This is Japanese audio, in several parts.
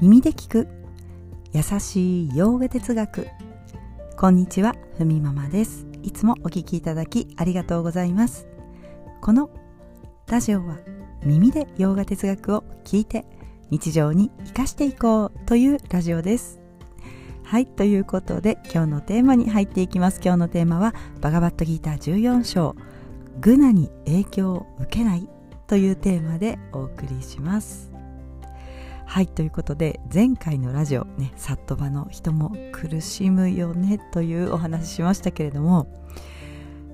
耳で聞く。優しい洋画哲学。こんにちはふみママです。いつもお聞きいただきありがとうございます。このラジオは耳で洋画哲学を聞いて日常に生かしていこうというラジオです。はいということで今日のテーマに入っていきます。今日のテーマはバガバットギーター14章。グナに影響を受けないというテーマでお送りします。はいということで前回のラジオねサットバの人も苦しむよねというお話ししましたけれども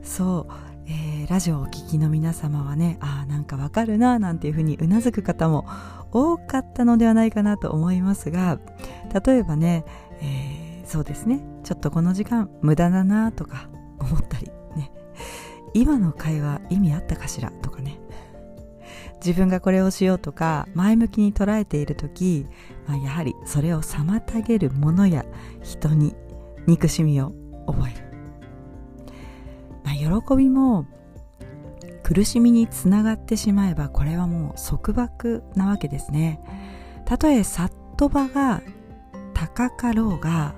そう、えー、ラジオをお聴きの皆様はねああなんかわかるななんていうふうにうなずく方も多かったのではないかなと思いますが例えばね、えー、そうですねちょっとこの時間無駄だなとか思ったりね今の会話意味あったかしらとかね自分がこれをしようとか前向きに捉えている時、まあ、やはりそれを妨げるものや人に憎しみを覚える、まあ、喜びも苦しみにつながってしまえばこれはもう束縛なわけですね。たとえサットバが高かろうが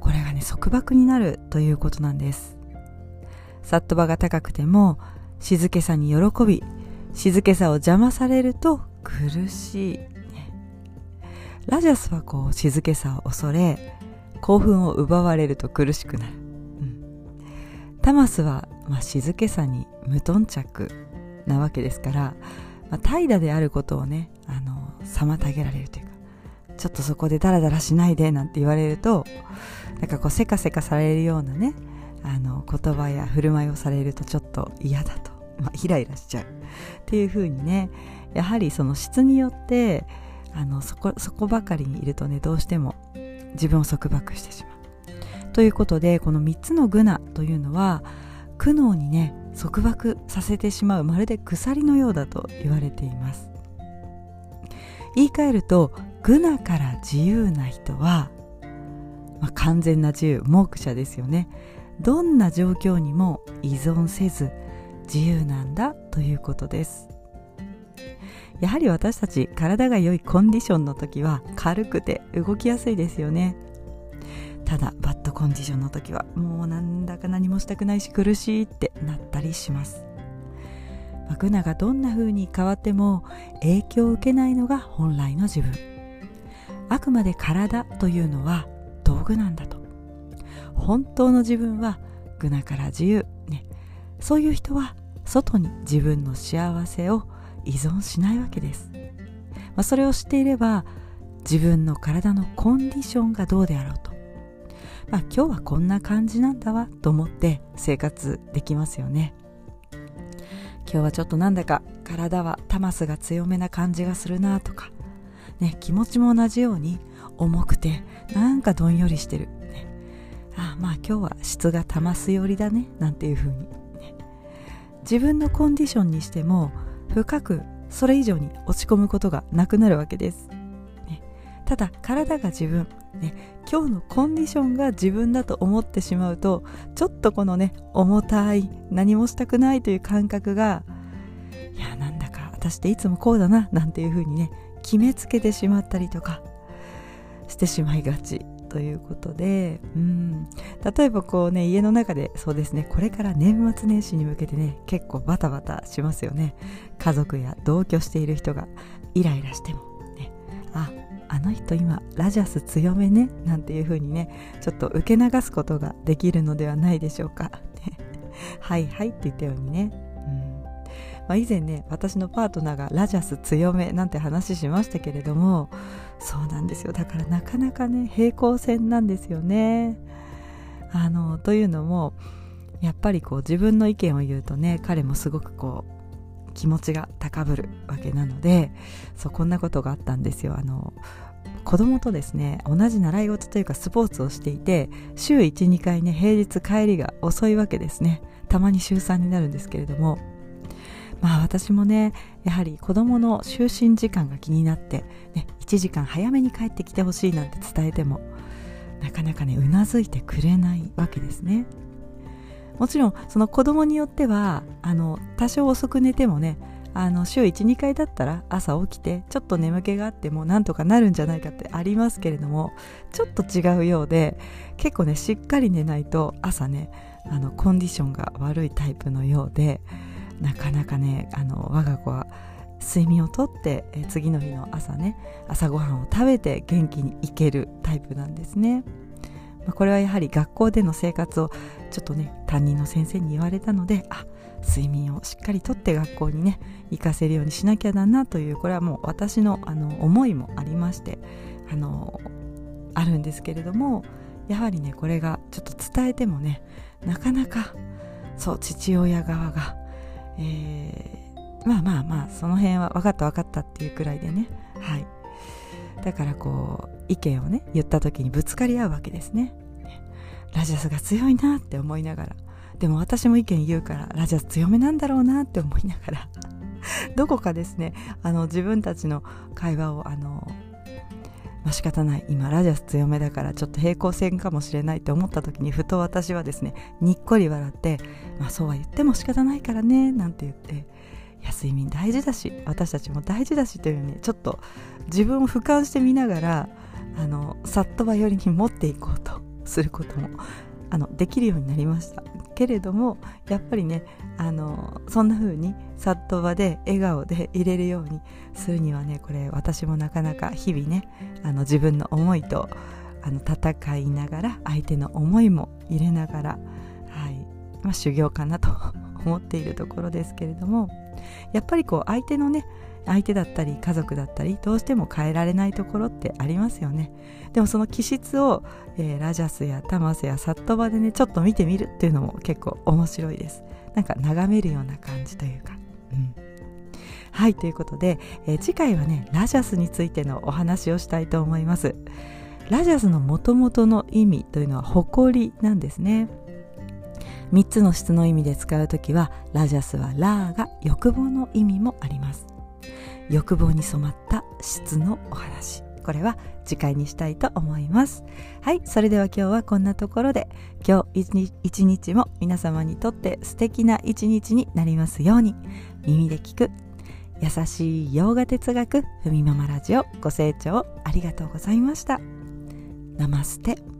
これがね束縛になるということなんです。サットバが高くても静けさに喜び静けさを邪魔されると苦しい。ラジャスはこう静けさを恐れ、興奮を奪われると苦しくなる。うん、タマスは、まあ、静けさに無頓着なわけですから、まあ、怠惰であることをね、あの、妨げられるというか、ちょっとそこでダラダラしないでなんて言われると、なんかこうせかせかされるようなね、あの言葉や振る舞いをされるとちょっと嫌だと、まあ、イライラしちゃう。っていう風にねやはりその質によってあのそこそこばかりにいるとねどうしても自分を束縛してしまう。ということでこの3つのグナというのは苦悩にね束縛させてしまうまるで鎖のようだと言われています。言い換えるとグナから自由な人は、まあ、完全な自由目者ですよね。どんな状況にも依存せず自由なんだということです。やはり私たち体が良いコンディションの時は軽くて動きやすいですよね。ただバッドコンディションの時はもうなんだか何もしたくないし苦しいってなったりします。マグナがどんな風に変わっても影響を受けないのが本来の自分。あくまで体というのは道具なんだと。本当の自分はグナから自由、ね、そういう人は外に自分の幸せを依存しないわけです、まあ、それを知っていれば自分の体のコンディションがどうであろうと、まあ、今日はこんな感じなんだわと思って生活できますよね。今日はちょっとなんだか体はタマスが強めな感じがするなとか、ね、気持ちも同じように重くてなんかどんよりしてる、ね、ああまあ今日は質がタマス寄りだねなんていう風に自分のコンディションにしても深くそれ以上に落ち込むことがなくなるわけです、ね、ただ体が自分、ね、今日のコンディションが自分だと思ってしまうとちょっとこのね重たい何もしたくないという感覚がいやなんだか私っていつもこうだななんていうふうにね決めつけてしまったりとかしてしまいがち。ということで、うん、例えばこうね家の中でそうですねこれから年末年始に向けてね結構バタバタしますよね。家族や同居している人がイライラしてもね。ああの人今ラジャス強めねなんていう風にねちょっと受け流すことができるのではないでしょうか。はいはいって言ったようにね、まあ、以前ね私のパートナーがラジャス強めなんて話しましたけれどもそうなんですよ。だからなかなかね平行線なんですよね。あのというのもやっぱりこう自分の意見を言うとね彼もすごくこう気持ちが高ぶるわけなのでそうこんなことがあったんですよ。あの子供とですね同じ習い事というかスポーツをしていて週12回ね平日帰りが遅いわけですね。たまに週3になるんですけれどもまあ私もねやはり子供の就寝時間が気になって、ね、1時間早めに帰ってきてほしいなんて伝えてもなかなかねうなずいてくれないわけですね。もちろんその子供によってはあの多少遅く寝てもねあの週12回だったら朝起きてちょっと眠気があってもなんとかなるんじゃないかってありますけれどもちょっと違うようで結構ねしっかり寝ないと朝ねあのコンディションが悪いタイプのようでなかなかねあの我が子は睡眠をとってえ次の日の朝ね朝ごはんを食べて元気にいけるタイプなんですね。まあ、これはやはり学校での生活をちょっとね担任の先生に言われたのであ睡眠をしっかりとって学校にね行かせるようにしなきゃだなというこれはもう私のあの思いもありましてあのあるんですけれどもやはりねこれがちょっと伝えてもねなかなかそう父親側が、えー、まあまあまあその辺は分かった分かったっていうくらいでね。はい。だからこう意見をね言った時にぶつかり合うわけですね。ラジャスが強いなって思いながら。でも私も意見言うからラジャス強めなんだろうなって思いながら。どこかですねあの自分たちの会話をあのまあ、仕方ない。今ラジャス強めだからちょっと平行線かもしれないって思った時にふと私はですねにっこり笑って「まあそうは言っても仕方ないからね」なんて言って「いや睡眠大事だし私たちも大事だし」というようにちょっと自分を俯瞰してみながらあのさっとばよりに持っていこうとすることもあのできるようになりました。けれどもやっぱりねあのそんな風にさっと場で笑顔でいれるようにするにはねこれ私もなかなか日々ねあの自分の思いとあの戦いながら相手の思いも入れながら、はい。まあ、修行かなと。思っているところですけれどもやっぱりこう相手のね相手だったり家族だったりどうしても変えられないところってありますよね。でもその気質を、えー、ラジャスやタマスやサットバでねちょっと見てみるっていうのも結構面白いです。なんか眺めるような感じというか。うん。はいということで、えー、次回はねラジャスについてのお話をしたいと思います。ラジャスのもともとの意味というのは誇りなんですね。3つの質の意味で使う時はラジャスはラーが欲望の意味もあります。欲望に染まった質のお話。これは次回にしたいと思います。はいそれでは今日はこんなところで今日一日も皆様にとって素敵な一日になりますように耳で聞く優しい洋画哲学ふみママラジオご清聴ありがとうございました。ナマステ。